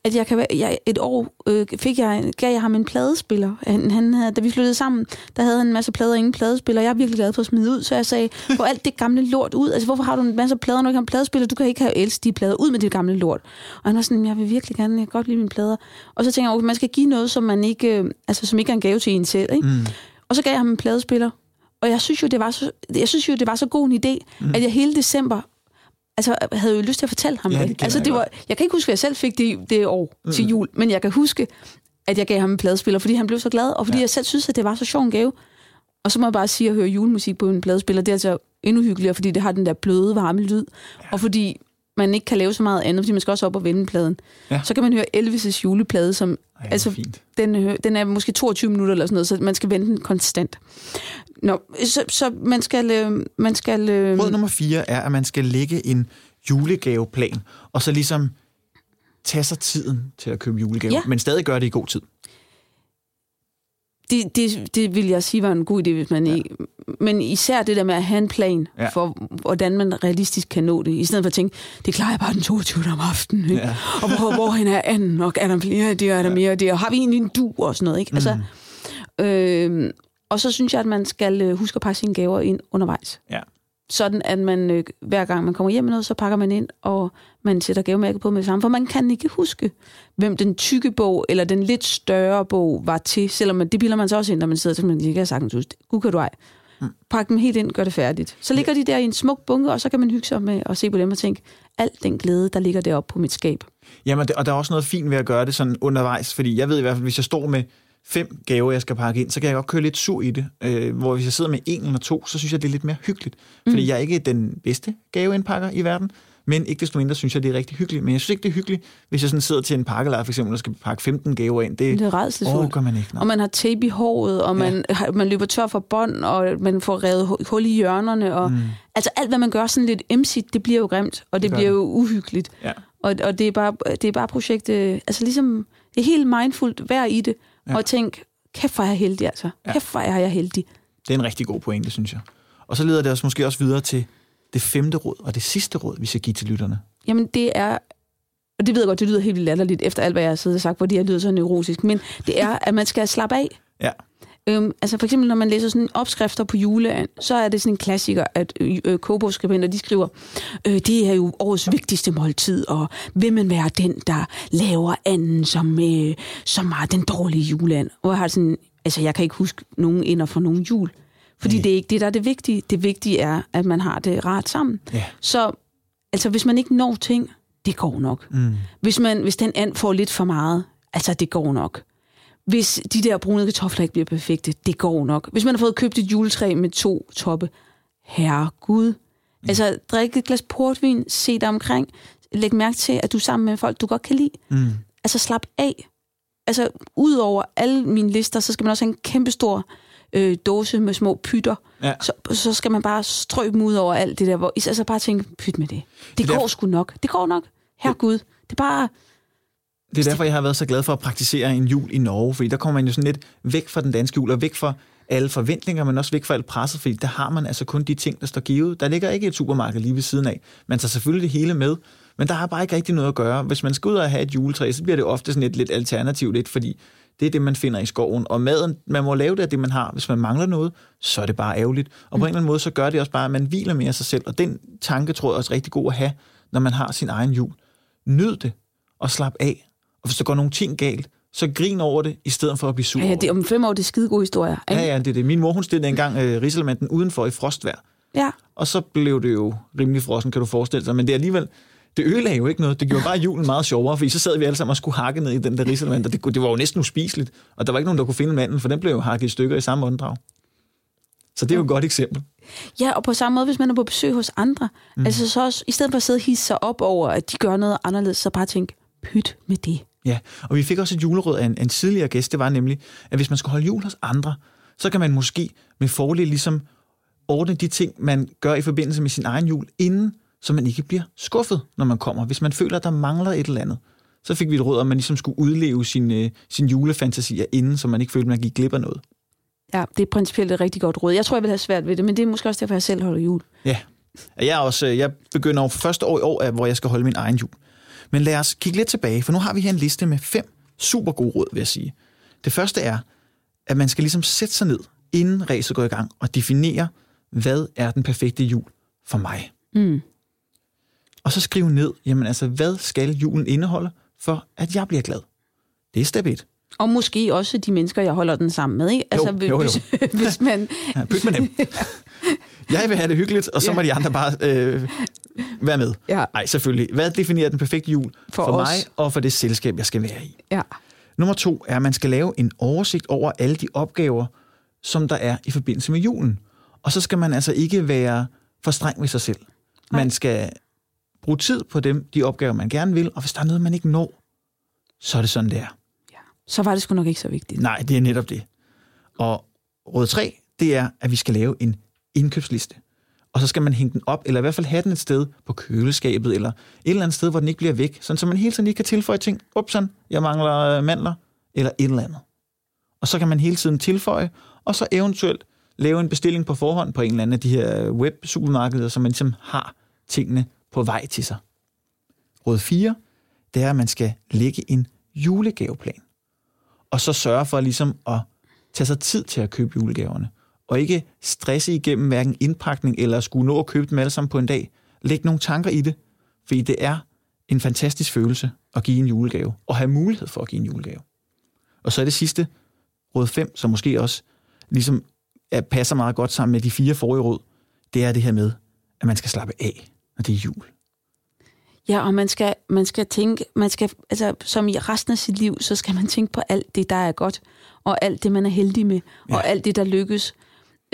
at jeg kan jeg, et år øh, fik jeg, gav jeg ham en pladespiller. Han, han havde, da vi flyttede sammen, der havde han en masse plader og ingen pladespiller. Jeg er virkelig glad for at smide ud, så jeg sagde, få alt det gamle lort ud. Altså, hvorfor har du en masse plader, når du ikke har en pladespiller? Du kan ikke have elske de plader. Ud med det gamle lort. Og han var sådan, jeg vil virkelig gerne, jeg kan godt lide mine plader. Og så tænker jeg, okay, man skal give noget, som man ikke, øh, altså, som ikke er en gave til en selv. Ikke? Mm. Og så gav jeg ham en pladespiller. Og jeg synes jo, det var så, jeg synes jo, det var så god en idé, mm. at jeg hele december altså, havde jo lyst til at fortælle ham Ja, det Altså, jeg det var, jeg kan ikke huske, at jeg selv fik det det år mm. til jul, men jeg kan huske, at jeg gav ham en pladespiller, fordi han blev så glad, og fordi ja. jeg selv synes, at det var så sjov en gave. Og så må jeg bare sige, at høre julemusik på en pladespiller, det er altså endnu hyggeligere, fordi det har den der bløde, varme lyd, ja. og fordi man ikke kan lave så meget andet, fordi man skal også op og vende pladen. Ja. Så kan man høre Elvis' juleplade, som Ej, altså, fint. den, hø- den er måske 22 minutter eller sådan noget, så man skal vente den konstant. Nå, så, så man skal... Øh, man skal øh, Råd nummer fire er, at man skal lægge en julegaveplan, og så ligesom tage sig tiden til at købe julegaver. Ja. men stadig gøre det i god tid. Det, det, det vil jeg sige var en god idé, hvis man ja. ikke... Men især det der med at have en plan Ja. for, hvordan man realistisk kan nå det, i stedet for at tænke, det klarer jeg bare den 22. om aftenen, ikke? Ja. Og hvor, hvorhen er anden, og er der flere af det, og er der mere af det, og har vi egentlig en du og sådan noget, ikke? Altså, øh, og så synes jeg, at man skal øh, huske at pakke sine gaver ind undervejs. Ja. Sådan at man øh, hver gang man kommer hjem med noget, så pakker man ind, og man sætter gavemærket på med det samme, for man kan ikke huske, hvem den tykke bog eller den lidt større bog var til, selvom man, det bilder man så også ind, når man sidder til, man ikke har sagtens huske. Gud kan du ej. Pak dem helt ind, gør det færdigt. Så ligger de der i en smuk bunke, og så kan man hygge sig med at se på dem og tænke, alt den glæde, der ligger deroppe på mit skab. Jamen, det- og der er også noget fint ved at gøre det sådan undervejs, fordi jeg ved i hvert fald, hvis jeg står med fem gaver, jeg skal pakke ind, så kan jeg godt køre lidt sur i det. Øh, hvor hvis jeg sidder med en eller to, så synes jeg, det er lidt mere hyggeligt. Fordi Mm. jeg er ikke den bedste gaveindpakker i verden, men ikke desto mindre synes jeg, det er rigtig hyggeligt. Men jeg synes ikke, det er hyggeligt, hvis jeg sådan sidder til en pakkelejr for eksempel, og skal pakke 15 gaver ind. Det, Det er rædselsfuldt. gør man ikke. Og man har tape i håret, og man, ja. man løber tør for bånd, og man får revet hu- hul i hjørnerne. Og, mm. Altså alt, hvad man gør sådan lidt emsigt, det bliver jo grimt, og det, Det bliver det. jo uhyggeligt. Ja. Og, og det, er bare, det er bare projekt, øh, altså ligesom, det er helt mindfuldt vær i det, Ja. og tænk, kæft hvor er jeg heldig altså. Ja. Kæft hvor er jeg heldig. Det er en rigtig god pointe, synes jeg. Og så leder det os måske også videre til det femte råd, og det sidste råd, vi skal give til lytterne. Jamen det er, og det ved jeg godt, det lyder helt vildt latterligt, efter alt, hvad jeg har siddet og sagt, fordi jeg lyder så neurotisk, men det er, at man skal slappe af. Ja. Øhm, altså for eksempel, når man læser sådan opskrifter på juleand, så er det sådan en klassiker, at øh, øh, kogebogsskribenter, de skriver, øh, det er jo årets vigtigste måltid, og vil man være den, der laver anden, som, øh, som har den dårlige juleand? Og jeg har sådan, altså jeg kan ikke huske nogen ender for nogen jul, fordi Nej. det er ikke det, der er det vigtige. Det vigtige er, at man har det rart sammen. Ja. Så altså, hvis man ikke når ting, det går nok. Mm. Hvis, man, hvis den and får lidt for meget, altså det går nok. Hvis de der brune kartofler ikke bliver perfekte, det går nok. Hvis man har fået købt et juletræ med to toppe, herre Gud. Altså, drik et glas portvin, se dig omkring, læg mærke til, at du er sammen med folk, du godt kan lide. Mm. Altså, slap af. Altså, ud over alle mine lister, så skal man også have en kæmpestor øh, dåse med små pytter. Ja. Så, så skal man bare strø dem ud over alt det der. Hvor, altså bare tænke, pyt med det. Det, Det går derfor- sgu nok. Det går nok. Herre Gud. Det er bare... Det er derfor, jeg har været så glad for at praktisere en jul i Norge, fordi der kommer man jo sådan lidt væk fra den danske jul, og væk fra alle forventninger, men også væk fra alt presset, fordi der har man altså kun de ting, der står givet. Der ligger ikke et supermarked lige ved siden af. Man tager selvfølgelig det hele med, men der er bare ikke rigtig noget at gøre. Hvis man skal ud og have et juletræ, så bliver det ofte sådan et lidt alternativ lidt, fordi det er det, man finder i skoven. Og maden, man må lave det af det, man har. Hvis man mangler noget, så er det bare ærgerligt. Og på en eller anden måde, så gør det også bare, at man hviler mere sig selv. Og den tanke tror jeg også er rigtig god at have, når man har sin egen jul. Nyd det, og slap af. Og hvis der går nogle ting galt, så grin over det, i stedet for at blive sur Ja, over det, om fem år, det er skide gode historier. Ja, ikke? ja, det er det. Min mor, hun stillede engang øh, risalemanden udenfor i frostvejr. ja. Og så blev det jo rimelig frossen, kan du forestille sig. Men det er alligevel, det ødelagde jo ikke noget. Det gjorde bare julen meget sjovere, fordi så sad vi alle sammen og skulle hakke ned i den der risalemand, og det, det var jo næsten uspiseligt. Og der var ikke nogen, der kunne finde manden, for den blev jo hakket i stykker i samme åndedrag. Så det er jo et godt eksempel. Ja, og på samme måde, hvis man er på besøg hos andre, mm. altså så også, i stedet for at sidde og hisse sig op over, at de gør noget anderledes, så bare tænk, pyt med det. Ja, og vi fik også et juleråd af en, en tidligere gæst. Det var nemlig, at hvis man skal holde jul hos andre, så kan man måske med fordel ligesom ordne de ting, man gør i forbindelse med sin egen jul, inden, så man ikke bliver skuffet, når man kommer. Hvis man føler, at der mangler et eller andet, så fik vi et råd, om man ligesom skulle udleve sin, øh, sin julefantasier inden, så man ikke følte, at man gik glip af noget. Ja, det er principielt et rigtig godt råd. Jeg tror, jeg vil have svært ved det, men det er måske også derfor, jeg selv holder jul. Ja, jeg, er også, øh, jeg begynder jo første år i år, hvor jeg skal holde min egen jul. Men lad os kigge lidt tilbage, for nu har vi her en liste med fem super gode råd, vil jeg sige. Det første er, at man skal ligesom sætte sig ned, inden ræset går i gang, og definere, hvad er den perfekte jul for mig. Mm. Og så skrive ned, jamen altså, hvad skal julen indeholde, for at jeg bliver glad. Det er step 1. Og måske også de mennesker, jeg holder den sammen med. Ikke? Altså, jo, jo. Hvis, hvis man... Ja, pyt med dem. Jeg vil have det hyggeligt, og så må Ja. de andre bare øh, være med. Ja. Nej, selvfølgelig. Hvad definerer den perfekte jul for, For os. mig og for det selskab, jeg skal være i? Ja. Nummer to er, at man skal lave en oversigt over alle de opgaver, som der er i forbindelse med julen. Og så skal man altså ikke være for streng ved sig selv. Man skal bruge tid på dem, de opgaver, man gerne vil, og hvis der er noget, man ikke når, så er det sådan, det er. Så var det sgu nok ikke så vigtigt. Nej, det er netop det. Og råd 3, det er, at vi skal lave en indkøbsliste. Og så skal man hænge den op, eller i hvert fald have den et sted på køleskabet, eller et eller andet sted, hvor den ikke bliver væk, sådan så man hele tiden lige kan tilføje ting. Upsan, jeg mangler øh, mandler, eller et eller andet. Og så kan man hele tiden tilføje, og så eventuelt lave en bestilling på forhånd på en eller anden af de her web-supermarkeder, så man ligesom har tingene på vej til sig. Råd 4, det er, at man skal lægge en julegaveplan og så sørge for ligesom at tage sig tid til at købe julegaverne og ikke stresse igennem hverken indpakning eller skulle nå at købe dem alle sammen på en dag. Læg nogle tanker i det, fordi det er en fantastisk følelse at give en julegave, og have mulighed for at give en julegave. Og så er det sidste, råd 5, som måske også ligesom er, passer meget godt sammen med de fire forrige råd, det er det her med, at man skal slappe af, når det er jul. Ja, og man skal, man skal tænke, man skal, altså, som i resten af sit liv, så skal man tænke på alt det, der er godt, og alt det, man er heldig med, ja. og alt det, der lykkes.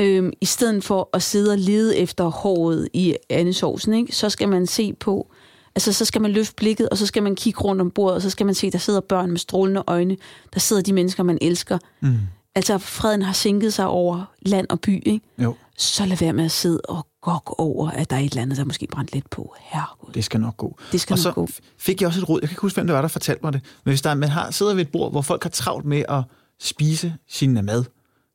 Øhm, I stedet for at sidde og lede efter håret i andesovsen, ikke? så skal man se på, altså så skal man løfte blikket, og så skal man kigge rundt om bordet, og så skal man se, der sidder børn med strålende øjne, der sidder de mennesker, man elsker. Mm. Altså, freden har sænket sig over land og by, ikke? Jo, Så lad være med at sidde og gok over, at der er et eller andet, der måske brændt lidt på. Herregud. det skal nok gå. Det skal og nok så gå. fik jeg også et råd. Jeg kan ikke huske, hvem det var, der fortalte mig det. Men hvis der, man har, sidder ved et bord, hvor folk har travlt med at spise sin mad,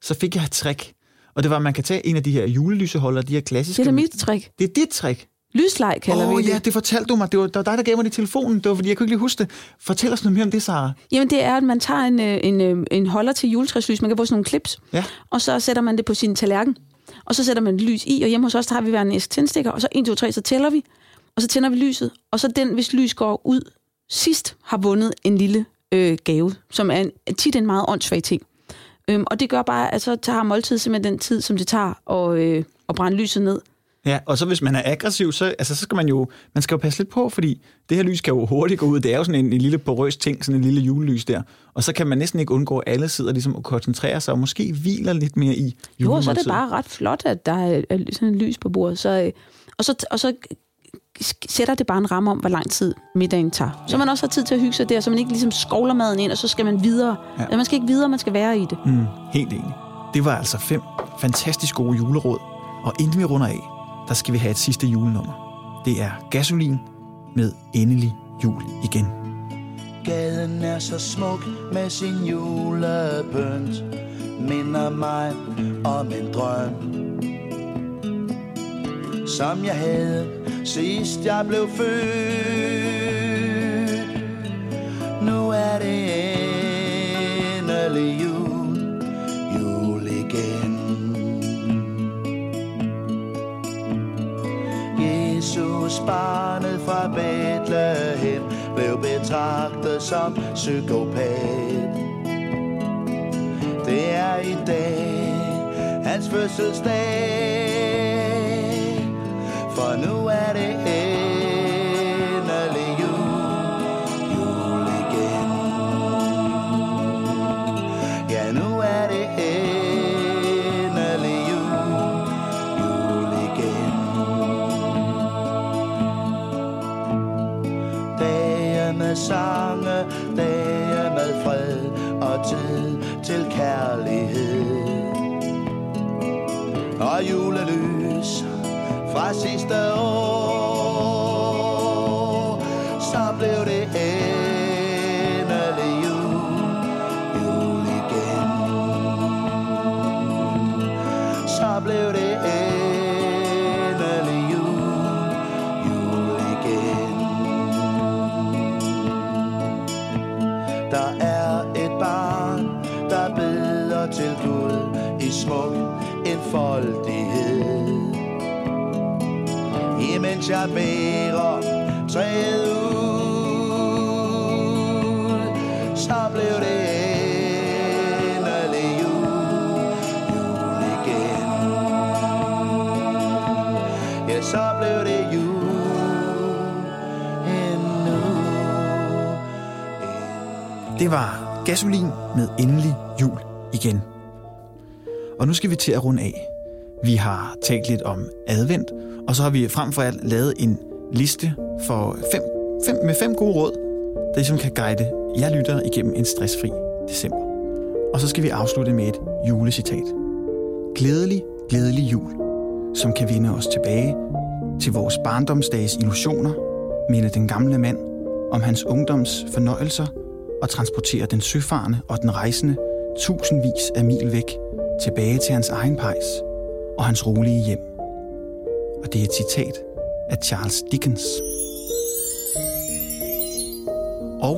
så fik jeg et trick. Og det var, at man kan tage en af de her julelyseholder, de her klassiske... Det er mit trick. Det er dit trick. Lysleg kalder Åh vi oh, det. ja, det fortalte du mig. Det var, det var dig, der gav mig det i telefonen. Det var, fordi jeg kunne ikke lige huske det. Fortæl os noget mere om det, Sara. Jamen, det er, at man tager en, øh, en, øh, en holder til juletræslys. Man kan få sådan nogle clips. Ja. Og så sætter man det på sin tallerken. Og så sætter man lys i. Og hjemme hos os, der har vi hver en æske tændstikker. Og så 1, 2, 3, så tæller vi. Og så tænder vi lyset. Og så den, hvis lys går ud sidst, har vundet en lille øh, gave. Som er en, tit en meget åndssvag ting. Øhm, og det gør bare, at så tager måltid simpelthen den tid, som det tager at, øh, at brænde lyset ned. Ja, og så hvis man er aggressiv, så, altså, så skal man jo, man skal jo passe lidt på, fordi det her lys kan jo hurtigt gå ud. Det er jo sådan en, en lille porøs ting, sådan en lille julelys der. Og så kan man næsten ikke undgå, at alle sidder ligesom og koncentrerer sig, og måske hviler lidt mere i Jo, så er det bare ret flot, at der er, sådan en lys på bordet. Så, øh, og, så, og så sætter det bare en ramme om, hvor lang tid middagen tager. Så man også har tid til at hygge sig der, så man ikke ligesom skovler maden ind, og så skal man videre. Ja. Man skal ikke videre, man skal være i det. Mm, helt enig. Det var altså fem fantastisk gode juleråd. Og inden vi runder af, der skal vi have et sidste julenummer. Det er Gasolin med Endelig Jul igen. Gaden er så smuk med sin julepynt Minder mig om en drøm Som jeg havde sidst jeg blev født. Nu er det endelig jul. Jul igen. Jesus, barnet fra Bethlehem, blev betragtet som psykopat. Det er i dag hans fødselsdag, for nu er det endelig jul, jul igen. Ja, nu er det endelig jul, jul igen. Dage med sange, dage med fred og tid til kærlighed. Og julelys fra sidste år, så blev det endelig jul, jul igen. Så blev det endelig jul, jul igen. Der er et barn, der beder til Gud i smuk enfoldighed. Imens træet ud, så blev det endelig jul, jul igen. Ja, så blev det jul endnu. Det var Gasolin med Endelig Jul igen. Og nu skal vi til at runde af. Vi har talt lidt om advent, og så har vi frem for alt lavet en liste for fem, fem, med fem gode råd, der ligesom kan guide jer lytter igennem en stressfri december. Og så skal vi afslutte med et julecitat. Glædelig, glædelig jul, som kan vinde os tilbage til vores barndomsdages illusioner, minde den gamle mand om hans ungdoms fornøjelser og transportere den søfarende og den rejsende tusindvis af mil væk tilbage til hans egen pejs og hans rolige hjem. Og det er et citat af Charles Dickens. Og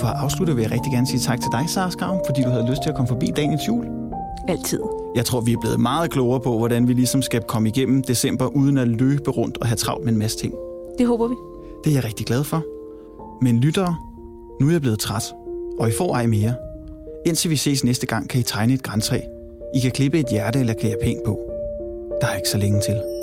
for at afslutte vil jeg rigtig gerne sige tak til dig, Sara Skram, fordi du havde lyst til at komme forbi dagens jul. Altid. Jeg tror, vi er blevet meget klogere på, hvordan vi ligesom skal komme igennem december, uden at løbe rundt og have travlt med en masse ting. Det håber vi. Det er jeg rigtig glad for. Men lyttere, nu er jeg blevet træt, og I får ej mere. Indtil vi ses næste gang, kan I tegne et græntræ. I kan klippe et hjerte eller klæde pænt på. Der er ikke så længe til.